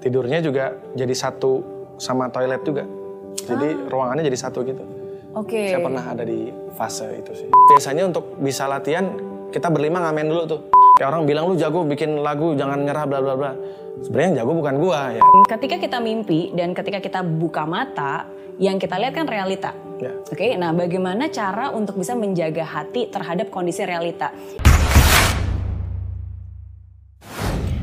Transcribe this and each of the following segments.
tidurnya juga jadi satu sama toilet juga. Jadi ruangannya jadi satu gitu. Oke. Saya pernah ada di fase itu sih. Biasanya untuk bisa latihan kita berlima ngamen dulu tuh. Kayak orang bilang lu jago bikin lagu jangan nyerah bla bla bla. Sebenarnya yang jago bukan gua ya. Ketika kita mimpi dan ketika kita buka mata, yang kita lihat kan realita. Ya. Oke, nah bagaimana cara untuk bisa menjaga hati terhadap kondisi realita?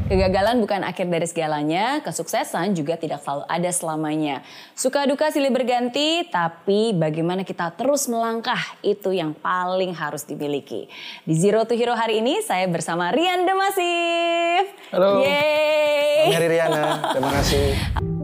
Kegagalan bukan akhir dari segalanya, kesuksesan juga tidak selalu ada selamanya. Suka duka silih berganti, tapi bagaimana kita terus melangkah itu yang paling harus dimiliki. Di Zero to Hero hari ini saya bersama Rian Demasif. Halo. Yeay. Kami Riana, terima kasih.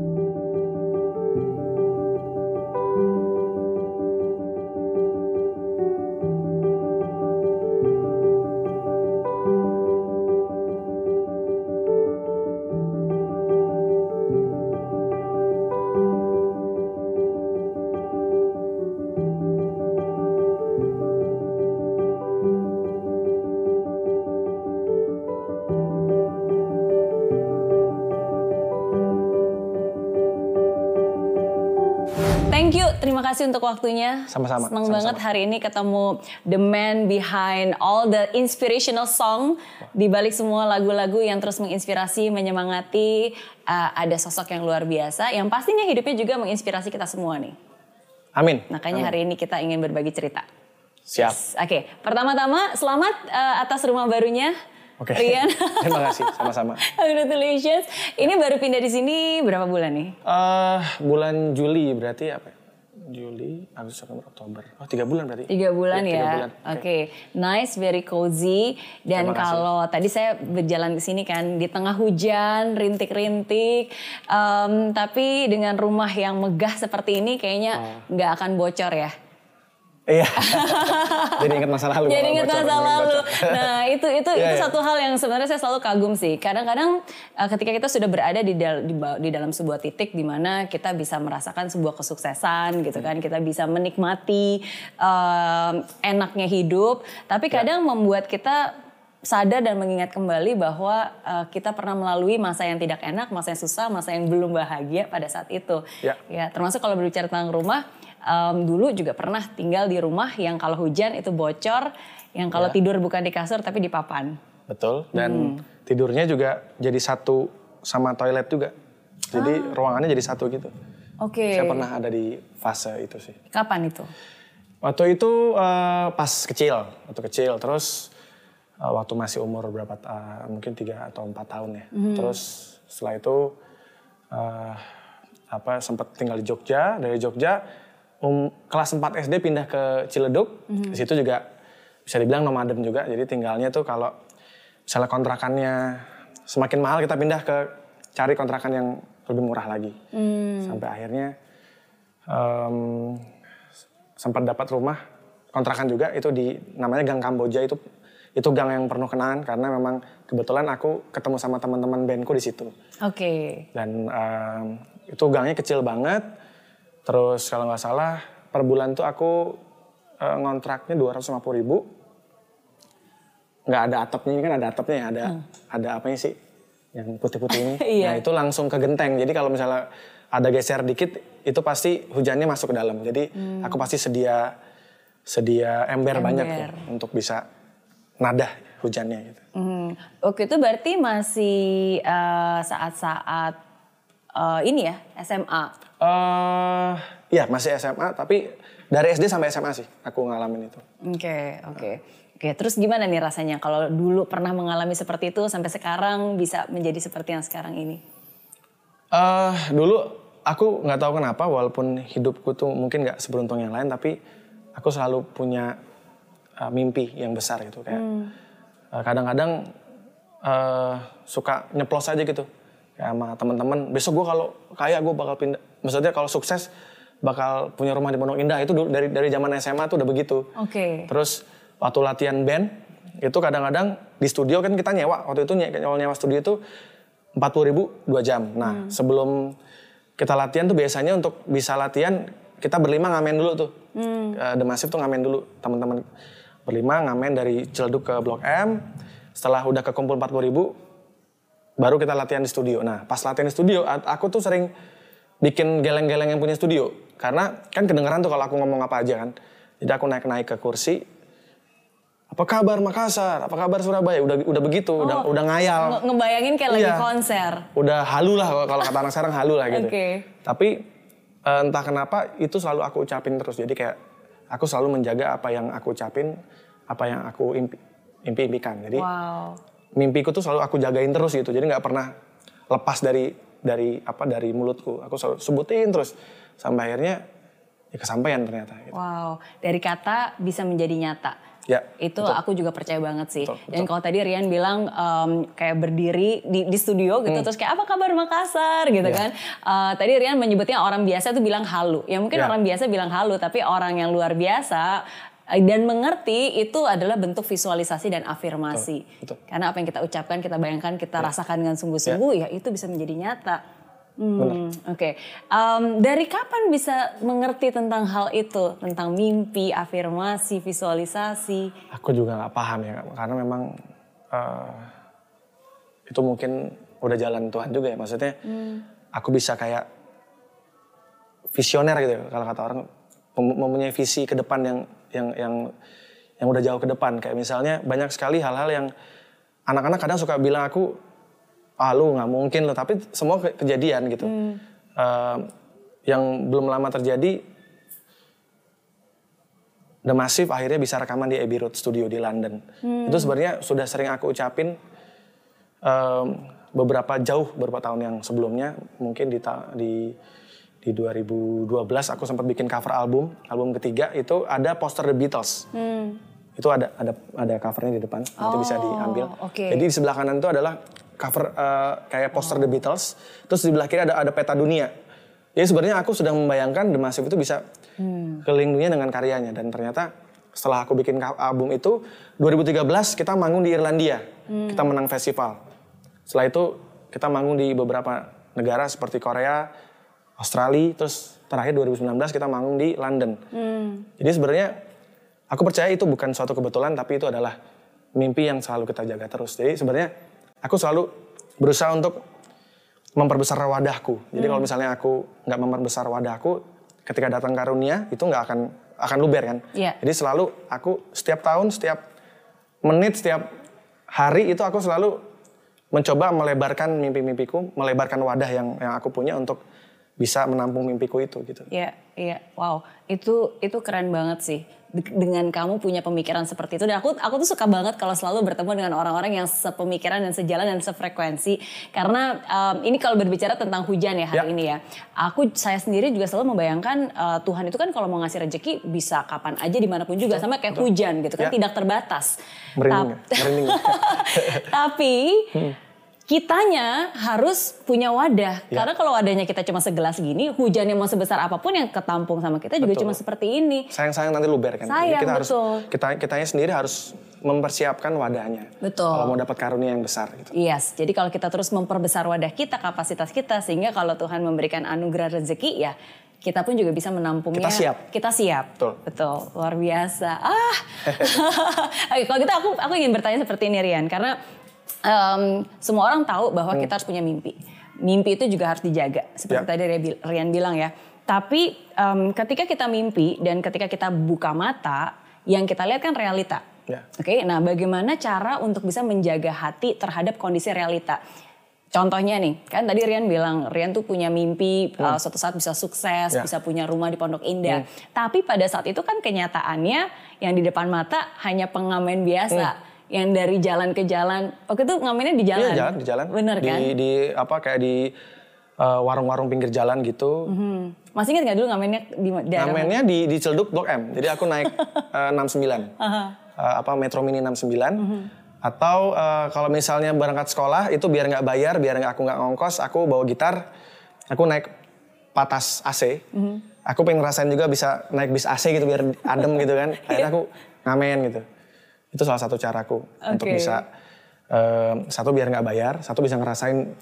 Kasih untuk waktunya. Sama-sama, Senang sama-sama. banget hari ini ketemu the man behind all the inspirational song di balik semua lagu-lagu yang terus menginspirasi, menyemangati. Uh, ada sosok yang luar biasa, yang pastinya hidupnya juga menginspirasi kita semua nih. Amin. Makanya hari ini kita ingin berbagi cerita. Siap. Oke, pertama-tama selamat uh, atas rumah barunya. Oke. Rian. terima kasih, sama-sama. Congratulations. Ini baru pindah di sini berapa bulan nih? Eh, bulan Juli berarti apa? Ya? Juli, Agustus, September, Oktober. Oh tiga bulan berarti? Tiga bulan Iya, ya. tiga Oke, bulan. Oke. nice, very cozy. Dan kalau tadi saya berjalan ke sini kan di tengah hujan, rintik-rintik, em, tapi dengan rumah yang megah seperti ini kayaknya Oh. nggak akan bocor ya. Iya. Jadi ingat masa lalu. Jadi ingat masa lalu. Nah itu itu Iya, itu iya. satu hal yang sebenarnya saya selalu kagum sih. Kadang-kadang uh, ketika kita sudah berada di, dal- di, di dalam sebuah titik di mana kita bisa merasakan sebuah kesuksesan gitu kan, kita bisa menikmati um, enaknya hidup. Tapi Ya. kadang membuat kita sadar dan mengingat kembali bahwa uh, kita pernah melalui masa yang tidak enak, masa yang susah, masa yang belum bahagia pada saat itu. Ya. Ya, termasuk kalau berbicara tentang rumah, em, dulu juga pernah tinggal di rumah yang kalau hujan itu bocor, yang kalau Ya. tidur bukan di kasur tapi di papan. Betul. Dan Hmm. tidurnya juga jadi satu sama toilet juga. Jadi Ah. ruangannya jadi satu gitu. Oke. Saya pernah ada di fase itu sih. Kapan itu? Waktu itu eh, pas kecil, waktu kecil. Terus eh, waktu masih umur berapa? eh, mungkin tiga atau empat tahun ya. Mhm. Terus setelah itu eh, apa sempat tinggal di Jogja. Dari Jogja um, kelas 4 SD pindah ke Ciledug. Mhm. Di situ juga bisa dibilang nomaden juga. Jadi tinggalnya tuh kalau misalnya kontrakannya semakin mahal kita pindah ke cari kontrakan yang lebih murah lagi. Hmm. Sampai akhirnya em, sempat dapat rumah kontrakan juga itu di namanya Gang Kamboja itu itu gang yang penuh kenangan karena memang kebetulan aku ketemu sama teman-teman bandku di situ Oke. dan em, itu gangnya kecil banget terus kalau nggak salah per bulan tuh aku eh, ngontraknya 250 ribu nggak ada atapnya ini kan ada atapnya ya ada ada apanya sih yang putih-putih ini Iya. nah itu langsung ke genteng jadi kalau misalnya ada geser dikit itu pasti hujannya masuk ke dalam jadi aku pasti sedia sedia ember, banyak tuh Ember. untuk bisa nadah hujannya gitu Hmm. Oke itu berarti masih eh, saat-saat eh, ini ya SMA. Eh ya masih SMA tapi dari SD sampai SMA sih aku ngalamin itu Oke, oke. Oke, terus gimana nih rasanya kalau dulu pernah mengalami seperti itu sampai sekarang bisa menjadi seperti yang sekarang ini? eh dulu aku nggak tahu kenapa walaupun hidupku tuh mungkin nggak seberuntung yang lain tapi aku selalu punya eh, mimpi yang besar gitu kayak eh, kadang-kadang eh, suka nyeplos aja gitu kayak sama teman-teman besok gue kalau kaya gue bakal pindah maksudnya kalau sukses bakal punya rumah di Pondok Indah itu dari dari zaman SMA tuh udah begitu Oke. Terus waktu latihan band itu kadang-kadang di studio kan kita nyewa waktu itu nye- kalau nyewa studio itu 40 ribu dua jam. Nah sebelum kita latihan tuh biasanya untuk bisa latihan kita berlima ngamen dulu tuh. Eh, The Massive tuh ngamen dulu teman-teman berlima ngamen dari Ciledug ke Blok M. Setelah udah kekumpul 40 ribu baru kita latihan di studio. Nah, pas latihan di studio, aku tuh sering bikin geleng-geleng yang punya studio. Karena kan kedengeran tuh kalau aku ngomong apa aja kan. Jadi aku naik-naik ke kursi. Apa kabar Makassar? Apa kabar Surabaya? Udah udah begitu, udah udah ngayal. Nge- ngebayangin kayak lagi Iya. konser. Udah halu lah kalau- kata anak sekarang halu lah gitu. Oke. Tapi eh, entah kenapa itu selalu aku ucapin terus. Jadi kayak aku selalu menjaga apa yang aku ucapin, apa yang aku impi, impi-impikan. Jadi Wow. mimpiku tuh selalu aku jagain terus gitu. Jadi nggak pernah lepas dari dari apa dari mulutku. Aku selalu sebutin terus sampai akhirnya ya kesampaian ternyata. Gitu. Wow, dari kata bisa menjadi nyata. Ya, Itu betul. aku juga percaya banget sih. Betul, Dan kalau tadi Rian bilang em, kayak berdiri di, di studio gitu, terus kayak apa kabar Makassar gitu Hmm. Ya. kan. Eh, tadi Rian menyebutnya orang biasa tuh bilang halu. Ya mungkin Ya. orang biasa bilang halu, tapi orang yang luar biasa dan mengerti itu adalah bentuk visualisasi dan afirmasi. Betul, betul. Karena apa yang kita ucapkan, kita bayangkan, kita rasakan dengan sungguh-sungguh, ya. itu bisa menjadi nyata. Hmm, Oke, Em, dari kapan bisa mengerti tentang hal itu, tentang mimpi, afirmasi, visualisasi? Aku juga nggak paham ya karena memang eh, itu mungkin udah jalan Tuhan juga ya. Maksudnya aku bisa kayak visioner gitu ya, kalau kata orang mem- mempunyai visi ke depan yang yang yang yang udah jauh ke depan kayak misalnya banyak sekali hal-hal yang anak-anak kadang suka bilang aku ah lu nggak mungkin lo tapi semua ke- kejadian gitu Eh, yang belum lama terjadi The Massive akhirnya bisa rekaman di Abbey Road Studio di London. Itu sebenarnya sudah sering aku ucapin em, beberapa jauh beberapa tahun yang sebelumnya. Mungkin di ta- di di 2012 aku sempat bikin cover album, album ketiga itu ada poster The Beatles. Itu ada ada ada covernya di depan, nanti bisa diambil. oke. Jadi di sebelah kanan itu adalah cover eh, kayak poster The Beatles, terus di sebelah kiri ada ada peta dunia. Jadi sebenarnya aku sudah membayangkan The Massive itu bisa keliling dunia dengan karyanya dan ternyata setelah aku bikin album itu 2013 kita manggung di Irlandia, kita menang festival. Setelah itu kita manggung di beberapa negara seperti Korea, Australia, terus terakhir 2019 kita manggung di London. Jadi sebenarnya aku percaya itu bukan suatu kebetulan tapi itu adalah mimpi yang selalu kita jaga terus. Jadi sebenarnya aku selalu berusaha untuk memperbesar wadahku. Jadi kalau misalnya aku nggak memperbesar wadahku, ketika datang karunia itu nggak akan akan luber kan. Iya. Jadi selalu aku setiap tahun, setiap menit, setiap hari itu aku selalu mencoba melebarkan mimpi-mimpiku, melebarkan wadah yang yang aku punya untuk bisa menampung mimpiku itu gitu. Iya, iya. Wow, itu itu keren banget sih. De- Dengan kamu punya pemikiran seperti itu dan aku aku tuh suka banget kalau selalu bertemu dengan orang-orang yang sepemikiran dan sejalan dan sefrekuensi karena em, ini kalau berbicara tentang hujan ya hari Ya. ini ya. Aku saya sendiri juga selalu membayangkan eh, Tuhan itu kan kalau mau ngasih rezeki bisa kapan aja di mana pun juga sama kayak hujan gitu kan Ya. tidak terbatas. Merinding, Tap- ya? merinding. Tapi kitanya harus punya wadah. Ya. Karena kalau wadahnya kita cuma segelas gini, hujan yang mau sebesar apa pun yang ketampung sama kita juga Betul. cuma seperti ini. Sayang-sayang nanti luber kan. Jadi Sayang, kita harus betul. kita kitanya sendiri harus mempersiapkan wadahnya. Betul. Kalau mau dapat karunia yang besar gitu. Yes, jadi kalau kita terus memperbesar wadah kita, kapasitas kita, sehingga kalau Tuhan memberikan anugerah rezeki, ya kita pun juga bisa menampungnya. Kita siap. Kita siap. Betul. Betul, luar biasa. Ah, Oke, kalau gitu aku aku ingin bertanya seperti ini Rian, karena em, semua orang tahu bahwa kita harus punya mimpi. Mimpi itu juga harus dijaga, seperti Ya. tadi Ria- Rian bilang ya. Tapi em, ketika kita mimpi dan ketika kita buka mata, yang kita lihat kan realita. Ya. Oke, nah bagaimana cara untuk bisa menjaga hati terhadap kondisi realita? Contohnya nih, kan tadi Rian bilang Rian tuh punya mimpi uh, suatu saat bisa sukses, Ya. bisa punya rumah di Pondok Indah. Tapi pada saat itu kan kenyataannya yang di depan mata hanya pengamen biasa. Yang dari jalan ke jalan, waktu itu ngamennya di jalan. Iya jalan di jalan. Bener di, kan? Di apa kayak di eh, warung-warung pinggir jalan gitu. Hmm. Masih ingat gak dulu ngamennya di daerah? Namennya di di Celduk Blok M. Jadi aku naik eh, 69. Eh, apa Metro Mini 69. Mhm. Atau eh, kalau misalnya berangkat sekolah itu biar nggak bayar, biar nggak aku nggak ngongkos, aku bawa gitar, aku naik patas AC. Mhm. Aku pengen ngerasain juga bisa naik bis AC gitu biar adem gitu kan. Akhirnya aku ngamen gitu. Itu salah satu caraku untuk Oke. bisa eh, satu biar nggak bayar, satu bisa ngerasain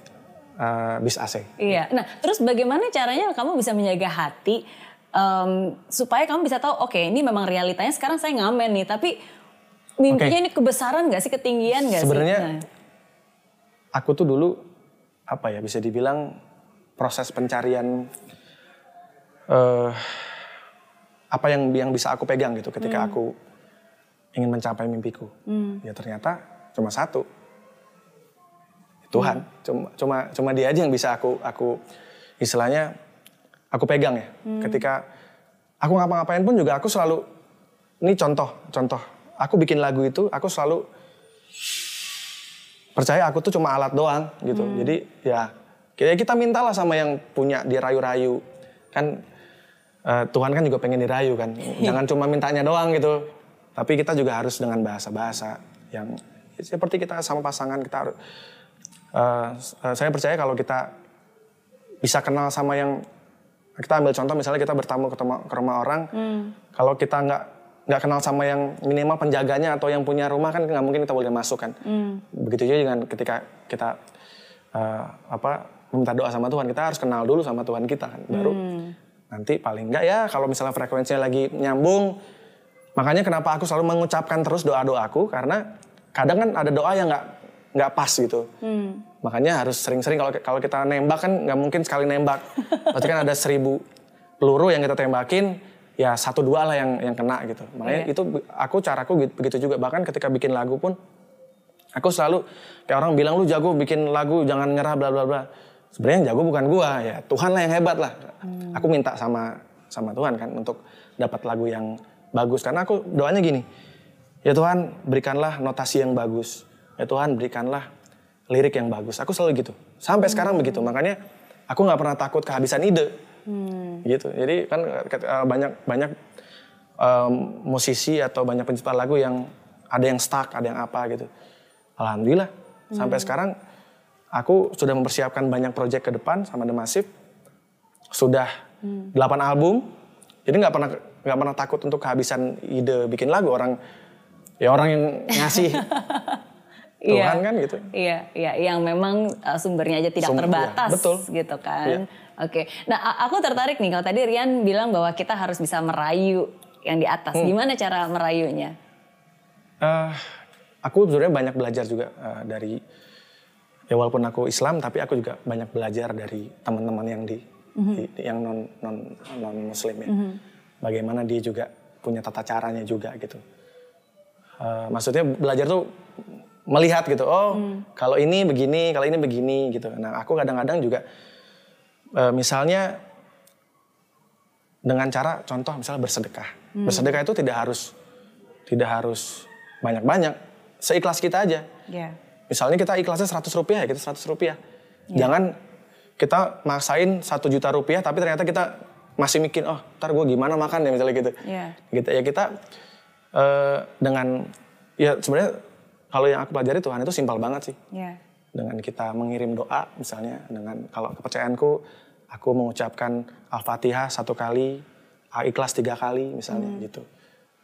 eh, bis AC. Iya. Nah, terus bagaimana caranya kamu bisa menjaga hati em, supaya kamu bisa tahu, oke ini memang realitanya sekarang saya ngamen nih, tapi mimpinya Oke. ini kebesaran gak sih, ketinggian gak sih? Sebenarnya Nah, aku tuh dulu apa ya bisa dibilang proses pencarian eh apa yang yang bisa aku pegang gitu ketika aku ingin mencapai mimpiku. Ya ternyata cuma satu. Tuhan. Cuma cuma cuma dia aja yang bisa aku aku istilahnya aku pegang ya. Ketika aku ngapa-ngapain pun juga aku selalu ini contoh contoh. Aku bikin lagu itu aku selalu percaya aku tuh cuma alat doang gitu. Jadi ya kayak kita mintalah sama yang punya dirayu-rayu. Kan eh, Tuhan kan juga pengen dirayu kan. Jangan cuma mintanya doang gitu. Tapi kita juga harus dengan bahasa-bahasa yang seperti kita sama pasangan kita harus eh, eh, saya percaya kalau kita bisa kenal sama yang kita ambil contoh misalnya kita bertamu ke, tema- ke rumah orang kalau kita nggak nggak kenal sama yang minimal penjaganya atau yang punya rumah kan nggak mungkin kita boleh masuk kan. Begitu juga dengan ketika kita eh, apa meminta doa sama Tuhan kita harus kenal dulu sama Tuhan kita kan. Baru nanti paling nggak ya kalau misalnya frekuensinya lagi nyambung makanya kenapa aku selalu mengucapkan terus doa doaku karena kadang kan ada doa yang nggak nggak pas gitu. Makanya harus sering-sering kalau kalau kita nembak kan nggak mungkin sekali nembak. Pasti kan ada seribu peluru yang kita tembakin ya satu dua lah yang yang kena gitu. Makanya itu aku caraku gitu- begitu juga. Bahkan ketika bikin lagu pun aku selalu kayak orang bilang lu jago bikin lagu jangan nyerah bla bla bla. Sebenarnya yang jago bukan gua ya Tuhan lah yang hebat lah. Aku minta sama sama Tuhan kan untuk dapat lagu yang bagus karena aku doanya gini. Ya Tuhan berikanlah notasi yang bagus. Ya Tuhan berikanlah lirik yang bagus. Aku selalu gitu. Sampai sekarang begitu. Makanya aku nggak pernah takut kehabisan ide. Gitu. Jadi kan eh, banyak banyak em, musisi atau banyak pencipta lagu yang ada yang stuck ada yang apa gitu. Alhamdulillah. Sampai sekarang aku sudah mempersiapkan banyak proyek ke depan sama The Massive. Sudah 8 album jadi nggak pernah nggak pernah takut untuk kehabisan ide bikin lagu orang ya orang yang ngasih Tuhan kan gitu Iya, iya, yang memang uh, sumbernya aja tidak Sumber- terbatas, iya, betul. gitu kan. Iya. Oke, nah aku tertarik nih kalau tadi Rian bilang bahwa kita harus bisa merayu yang di atas. Hmm. Gimana cara merayunya? Eh, aku sebenarnya banyak belajar juga eh, dari ya walaupun aku Islam tapi aku juga banyak belajar dari teman-teman yang di, di- yang non non non Muslim ya. Bagaimana dia juga punya tata caranya juga gitu. Eh, maksudnya belajar tuh melihat gitu. Oh, kalau ini begini, kalau ini begini gitu. Nah, aku kadang-kadang juga eh, misalnya dengan cara contoh misalnya bersedekah. Bersedekah itu tidak harus tidak harus banyak-banyak. Seikhlas kita aja. Ya. Misalnya kita ikhlasnya 100 rupiah ya kita 100 rupiah. Jangan kita maksain satu juta rupiah tapi ternyata kita masih mikir oh ntar gue gimana makan ya misalnya gitu. Iya. Gitu ya kita eh, dengan ya sebenarnya kalau yang aku pelajari Tuhan itu simpel banget sih. Ya. Dengan kita mengirim doa misalnya dengan kalau kepercayaanku aku mengucapkan Al-Fatihah satu kali, ikhlas tiga kali misalnya gitu.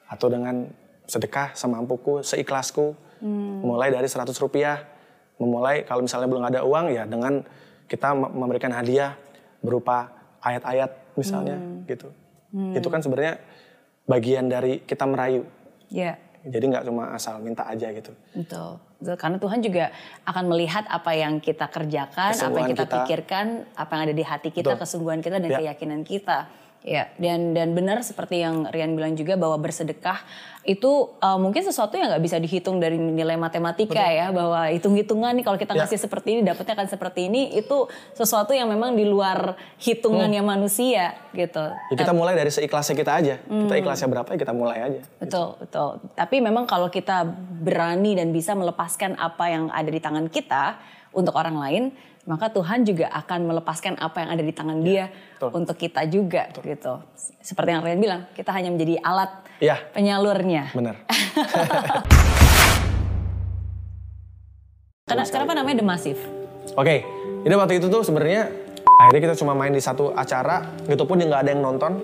Atau dengan sedekah semampuku, seikhlasku, mulai dari 100 rupiah, memulai kalau misalnya belum ada uang ya dengan kita me- memberikan hadiah berupa ayat-ayat misalnya gitu. Itu kan sebenarnya bagian dari kita merayu. Ya. Jadi nggak cuma asal minta aja gitu. Betul. Karena Tuhan juga akan melihat apa yang kita kerjakan, apa yang kita, kita. pikirkan, apa yang ada di hati kita, Betul. kesungguhan kita dan Ya. keyakinan kita. Ya, dan dan benar seperti yang Rian bilang juga bahwa bersedekah itu uh, mungkin sesuatu yang nggak bisa dihitung dari nilai matematika ya, bahwa hitung-hitungan nih kalau kita Ya. ngasih seperti ini dapatnya akan seperti ini itu sesuatu yang memang di luar hitungannya manusia gitu. Ya kita mulai dari seikhlasnya kita aja. Kita ikhlasnya berapa ya kita mulai aja. Betul, betul. Tapi memang kalau kita berani dan bisa melepaskan apa yang ada di tangan kita untuk orang lain, maka Tuhan juga akan melepaskan apa yang ada di tangan Dia betul. untuk kita juga gitu. Seperti yang Rian bilang, kita hanya menjadi alat Iya. penyalurnya. Bener. Karena kenapa namanya The Massive? Oke, jadi waktu itu tuh sebenarnya akhirnya kita cuma main di satu acara, gitu pun nggak ada yang nonton. Ya,